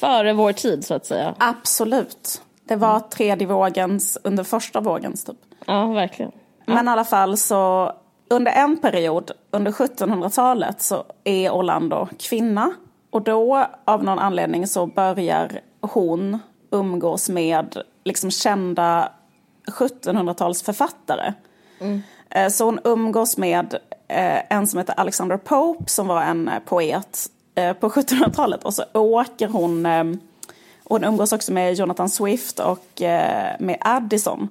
Före vår tid så att säga. Absolut. Det var tredje vågens under första vågens typ. Ja, verkligen. Ja. Men i alla fall så under en period, under 1700-talet, så är Orlando kvinna. Och då av någon anledning så börjar hon umgås med liksom kända 1700-talsförfattare. Mm. Eh, så hon umgås med eh, en som heter Alexander Pope som var en eh, poet på 1700-talet. Och så åker hon, hon umgås också med Jonathan Swift och med Addison.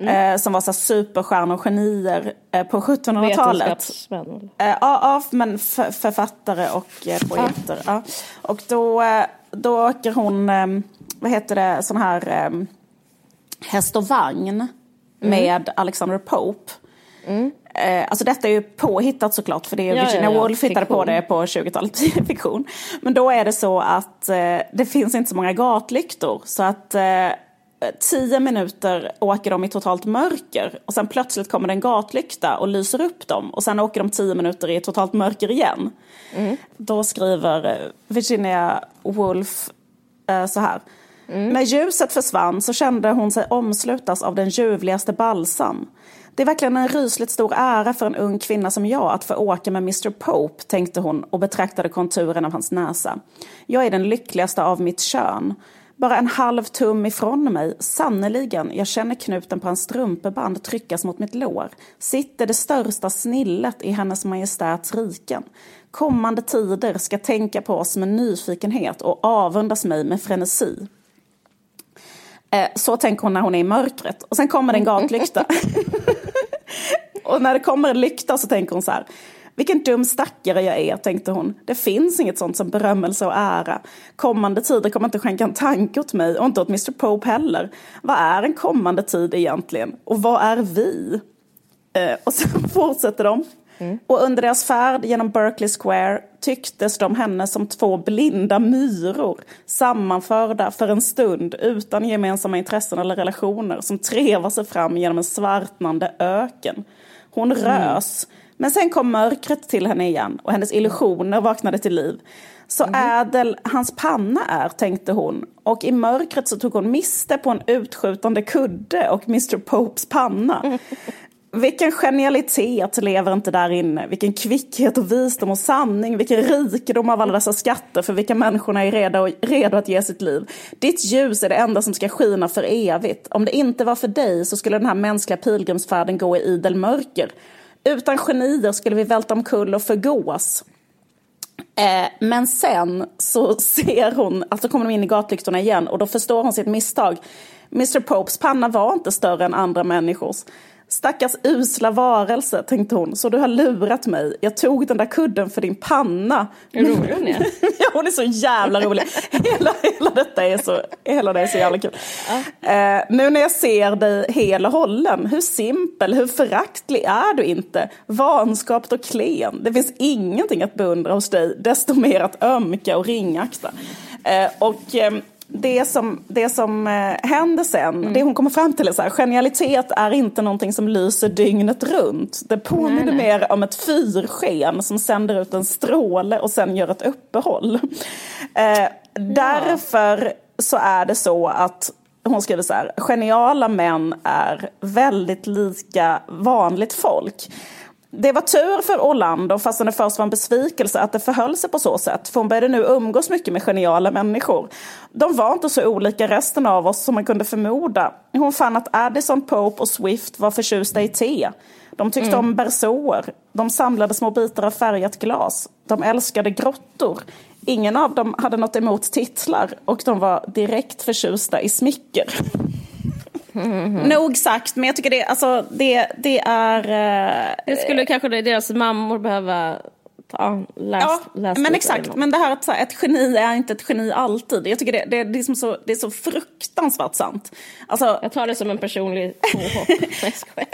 Mm. Eh, som var så superstjärnor och genier eh, på 1700-talet. Eh, ja, ja, men författare och eh, poeter. Ja. Och då, eh, då åker hon, eh, vad heter det, sån här häst och vagn mm. med Alexander Pope. Mm. Alltså detta är ju påhittat såklart för det är ja, Virginia ja, ja. Woolf hittade på det på 20-talet, fiktion. Men då är det så att det finns inte så många gatlyktor så att tio minuter åker de i totalt mörker och sen plötsligt kommer det en gatlykta och lyser upp dem och sen åker de tio minuter i totalt mörker igen. Mm. Då skriver eh, Virginia Woolf eh, så här. Mm. När ljuset försvann så kände hon sig omslutas av den ljuvligaste balsam. Det är verkligen en rysligt stor ära för en ung kvinna som jag att få åka med Mr Pope, tänkte hon och betraktade konturen av hans näsa. Jag är den lyckligaste av mitt kön. Bara en halv tum ifrån mig, sannoliken, jag känner knuten på hans strumpeband tryckas mot mitt lår, sitter det största snillet i hennes majestäts riken. Kommande tider ska tänka på oss med nyfikenhet och avundas mig med frenesi. Eh, så tänker hon när hon är i mörkret. Och sen kommer det en gatlykta. och när det kommer en lykta så tänker hon så här. Vilken dum stackare jag är, tänkte hon. Det finns inget sånt som berömmelse och ära. Kommande tider kommer inte skänka en tanke åt mig och inte åt Mr Pope heller. Vad är en kommande tid egentligen? Och vad är vi? Eh, och sen fortsätter de. Mm. Och under deras färd genom Berkeley Square tycktes de henne som två blinda myror sammanförda för en stund utan gemensamma intressen eller relationer som trevar sig fram genom en svartnande öken. Hon mm. rös, men sen kom mörkret till henne igen och hennes illusioner vaknade till liv. Så mm. ädel hans panna är, tänkte hon. Och i mörkret så tog hon miste på en utskjutande kudde och Mr Popes panna. Vilken genialitet lever inte där inne. Vilken kvickhet och visdom och sanning. Vilken rikedom av alla dessa skatter för vilka människorna är redo, redo att ge sitt liv. Ditt ljus är det enda som ska skina för evigt. Om det inte var för dig så skulle den här mänskliga pilgrimsfärden gå i idel mörker. Utan genier skulle vi välta omkull och förgås. Eh, men sen så ser hon, alltså kommer de in i gatlyktorna igen och då förstår hon sitt misstag. Mr Popes panna var inte större än andra människors. Stackars usla varelse, tänkte hon, så du har lurat mig. Jag tog den där kudden för din panna. Hur rolig hon är. ja, hon är så jävla rolig. hela, hela detta är så, hela det är så jävla kul. Ja. Uh, nu när jag ser dig hel och hållen, hur simpel, hur föraktlig är du inte? Vanskapt och klen. Det finns ingenting att beundra hos dig, desto mer att ömka och ringakta. Uh, och um, det som, det som eh, händer sen, mm. det hon kommer fram till är så här, genialitet är inte någonting som lyser dygnet runt. Det påminner mer om ett fyrsken som sänder ut en stråle och sen gör ett uppehåll. Eh, ja. Därför så är det så att hon skriver så här, geniala män är väldigt lika vanligt folk. Det var tur för Orlando, fastän det först var en besvikelse, att det förhöll sig på så sätt. För hon började nu umgås mycket med geniala människor. De var inte så olika resten av oss som man kunde förmoda. Hon fann att Addison, Pope och Swift var förtjusta i te. De tyckte mm. om bersåer. De samlade små bitar av färgat glas. De älskade grottor. ingen av dem hade något emot titlar och de var direkt förtjusta i smicker. Mm. Nog sagt, men jag tycker det, alltså, det, det är... Eh, det skulle kanske deras mammor behöva ja, läs, ja, läs men exakt. Men det här att så här, ett geni är inte ett geni alltid. Jag tycker det, det, det, är, liksom så, det är så fruktansvärt sant. Alltså, jag tar det som en personlig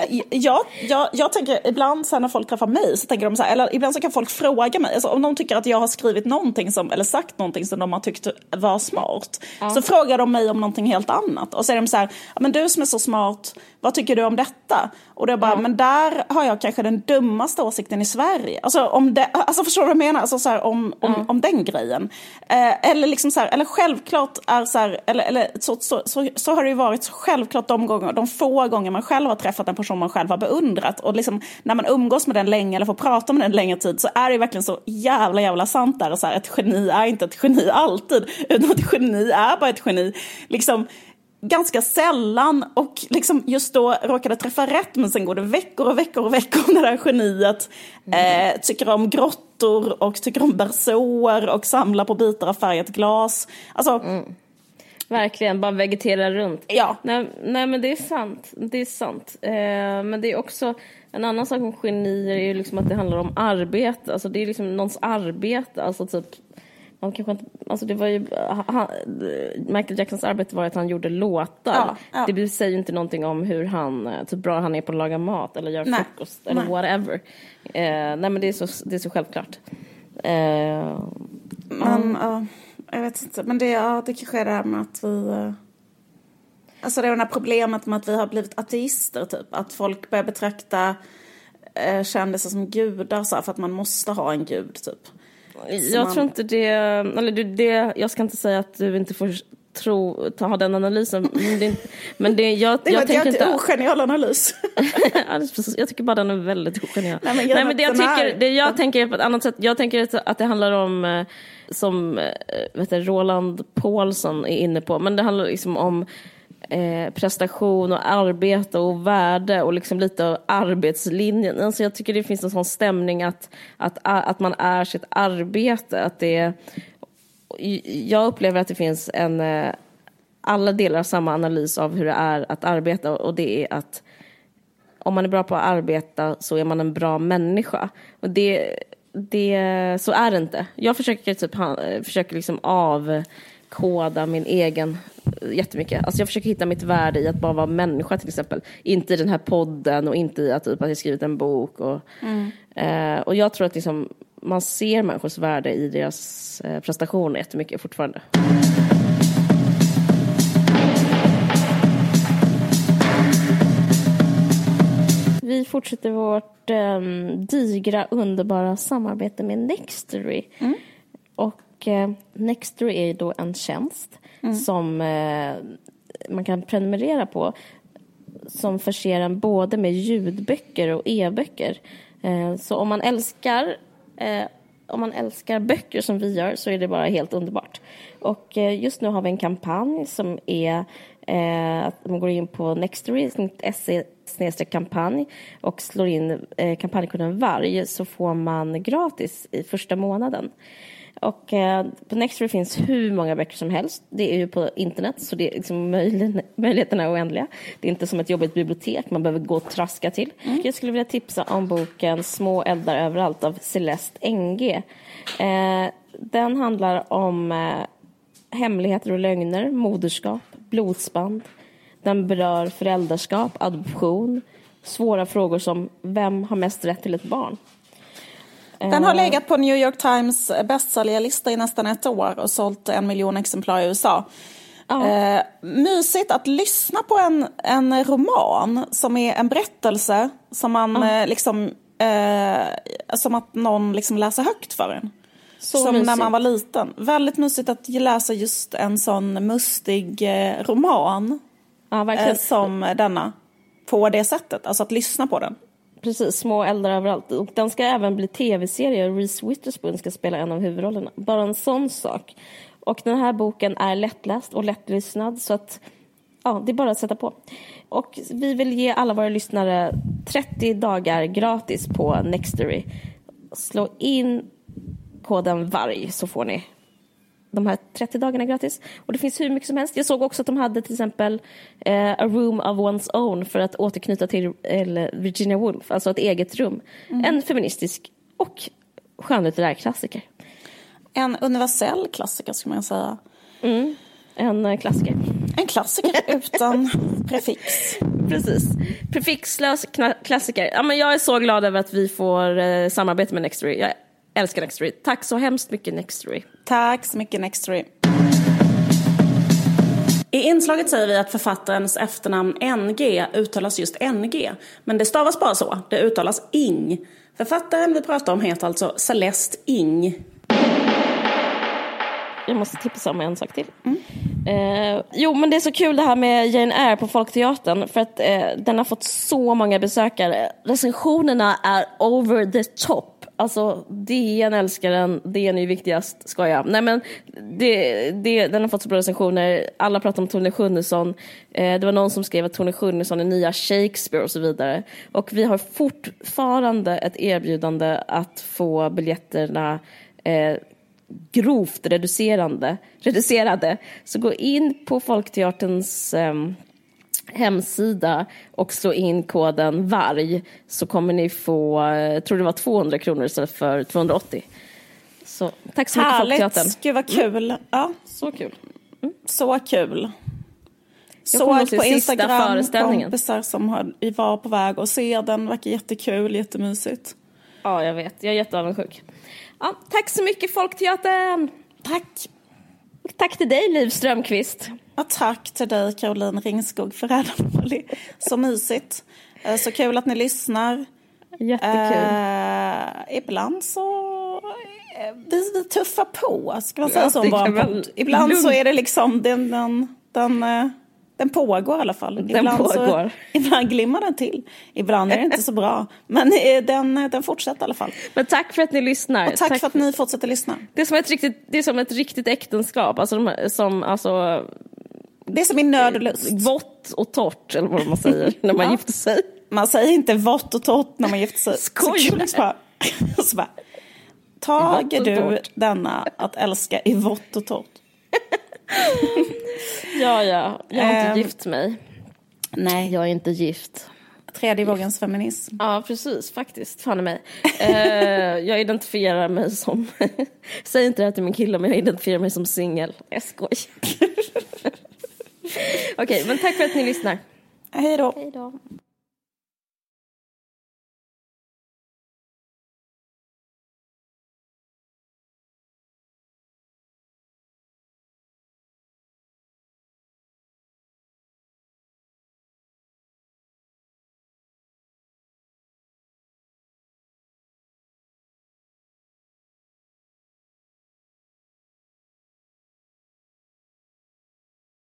ja, jag, jag tänker ibland så här, när folk träffar mig så tänker de så här, eller ibland så kan folk fråga mig, alltså, om de tycker att jag har skrivit någonting som, eller sagt någonting som de har tyckt var smart. Ja. Så frågar de mig om någonting helt annat. Och så är de så här, men du som är så smart, vad tycker du om detta? Och då bara, ja. men där har jag kanske den dummaste åsikten i Sverige. Alltså, om det, alltså förstår du vad jag menar? Alltså, så här, om, om, ja. om den grejen. Eh, eller, liksom så här, eller självklart är så här, eller, eller så, så, så, så, har det ju varit självklart de, gånger, de få gånger man själv har träffat en person man själv har beundrat. Och liksom, när man umgås med den länge eller får prata med den längre tid så är det verkligen så jävla jävla sant där. Så här, ett geni är inte ett geni alltid, utan ett geni är bara ett geni. Liksom, ganska sällan och liksom just då råkade träffa rätt men sen går det veckor och veckor och veckor när det här geniet mm. eh, tycker om grottor och tycker om bersåer och samlar på bitar av färgat glas. Alltså, mm. Verkligen, bara vegetera runt. Ja. Nej, nej men det är sant. Det är sant. Eh, men det är också en annan sak med genier är ju liksom att det handlar om arbete. Alltså det är liksom någons arbete. Alltså typ han kanske inte, alltså det var ju, han, Michael Jacksons arbete var att han gjorde låtar. Ja, ja. Det säger ju inte någonting om hur han, typ bra han är på att laga mat eller göra frukost eller nej. whatever. Eh, nej men det är så, det är så självklart. Eh, men, ja, jag vet inte, men det, ja, det kanske är det här med att vi eh, Alltså det är det här problemet med att vi har blivit ateister typ. Att folk börjar betrakta eh, kändisar som gudar så här, för att man måste ha en gud typ. Jag man... tror inte det, eller det, jag ska inte säga att du inte får tro, ta, ha den analysen. Men det, men det, jag, det jag tänker inte... ogenial analys. jag tycker bara den är väldigt ogenial. Nej, men, Nej, men det jag, tycker, det jag tänker på ett annat sätt, jag tänker att det handlar om, eh, som eh, vet du, Roland Paulsson är inne på, men det handlar liksom om eh, prestation och arbete och värde och liksom lite av arbetslinjen. Alltså jag tycker det finns en sån stämning att, att, att man är sitt arbete. Att det, jag upplever att det finns en... Eh, alla delar samma analys av hur det är att arbeta och det är att om man är bra på att arbeta så är man en bra människa. Och det, det, så är det inte. Jag försöker, typ, eh, försöker liksom avkoda min egen jättemycket. Alltså jag försöker hitta mitt värde i att bara vara människa till exempel. Inte i den här podden och inte i att, typ, att jag skrivit en bok. Och, mm. eh, och jag tror att liksom, man ser människors värde i deras eh, prestationer jättemycket fortfarande. Vi fortsätter vårt eh, digra, underbara samarbete med Nextory. Mm. Och eh, Nextory är då en tjänst mm. som eh, man kan prenumerera på som förser en både med ljudböcker och e-böcker. Eh, så om man älskar eh, om man älskar böcker som vi gör så är det bara helt underbart. Och eh, just nu har vi en kampanj som är eh, att man går in på nextory.se kampanj och slår in eh, kampanjkoden VARG så får man gratis i första månaden. Och eh, på Nextory finns hur många böcker som helst. Det är ju på internet, så det är liksom möjlig, möjligheterna är oändliga. Det är inte som ett jobbigt bibliotek man behöver gå och traska till. Mm. Jag skulle vilja tipsa om boken Små eldar överallt av Celeste NG. Eh, den handlar om eh, hemligheter och lögner, moderskap, blodsband. Den berör föräldraskap, adoption, svåra frågor som vem har mest rätt till ett barn? Den har eh. legat på New York Times bästsäljarlista i nästan ett år och sålt en miljon exemplar i USA. Ja. Eh, mysigt att lyssna på en, en roman som är en berättelse som man ja. eh, liksom, eh, som att någon liksom läser högt för en. Så som mysigt. när man var liten. Väldigt mysigt att läsa just en sån mustig eh, roman ja, eh, som denna på det sättet, alltså att lyssna på den. Precis, små eldar överallt. Och den ska även bli tv-serie och Reese Witherspoon ska spela en av huvudrollerna. Bara en sån sak. Och den här boken är lättläst och lättlyssnad så att ja, det är bara att sätta på. Och vi vill ge alla våra lyssnare 30 dagar gratis på Nextory. Slå in koden VARG så får ni de här 30 dagarna gratis. Och det finns hur mycket som helst. Jag såg också att de hade till exempel eh, A Room of One's Own för att återknyta till Virginia Woolf, alltså ett eget rum. Mm. En feministisk och skönlitterär klassiker. En universell klassiker skulle man säga. En eh, klassiker. En klassiker utan prefix. Precis. Prefixlös klassiker. Ja, men jag är så glad över att vi får eh, samarbeta med Nextory. Jag älskar Nextory. Tack så hemskt mycket Nextory. Tack så mycket Nextory. I inslaget säger vi att författarens efternamn NG uttalas just NG. Men det stavas bara så, det uttalas Ing. Författaren vi pratar om heter alltså Celeste Ing. Jag måste tipsa om en sak till. Eh, jo, men det är så kul det här med Jane Eyre på Folkteatern för att eh, den har fått så många besökare. Recensionerna är over the top. Alltså, DN älskar den, DN är ju viktigast, ska jag. Nej men, det, det, den har fått så bra recensioner, alla pratar om Tone Schunnesson. Eh, det var någon som skrev att Tone Schunnesson är nya Shakespeare och så vidare. Och vi har fortfarande ett erbjudande att få biljetterna eh, grovt reducerande, reducerade. Så gå in på Folkteaterns eh, hemsida och slå in koden VARG så kommer ni få, eh, jag tror det var 200 kronor istället för 280. Så tack så mycket Folkteatern. Härligt, gud vad kul. Ja, Så kul. så kul. Såg på Instagram föreställningen. kompisar som har- var på väg att se den. Verkar jättekul, jättemysigt. Ja, jag vet. Jag är jätteavundsjuk. Ja, tack så mycket Folkteatern! Tack. Tack till dig Liv Strömquist. Och tack till dig Caroline Ringskog för Molly. Så mysigt. Eh, Så kul att ni lyssnar. Jättekul. Eh, ibland så eh, vi, vi tuffar på, ska man säga Ja, så om. Ibland så lugnt. är det liksom, den, den, den, eh, den pågår i alla fall. Den ibland pågår. Så, ibland glimmar den till. Ibland är det inte så bra. Men eh, den, den fortsätter i alla fall. Men tack för att ni lyssnar. Och tack, för att ni fortsätter lyssna. Det är som ett riktigt, det är som ett riktigt äktenskap. Alltså, de, som, alltså Det är som i nöd och lust. vått och torrt, eller vad man säger, när man Ja. gifter sig. Man säger inte vått och torrt när man gifter sig. Skojar Så du? så bara, så bara, Tager du denna att älska i vått och torrt? Ja, ja. Jag har inte Ehm. gift mig. Nej. Jag är inte gift. Tredje vågens feminism. Ja, precis. Faktiskt. Fan i mig. Eh, jag identifierar mig som... Säg inte det här till min kille, men jag identifierar mig som singel. Jag skojar. Okej, men tack för att ni lyssnar. Hej då. Hej då.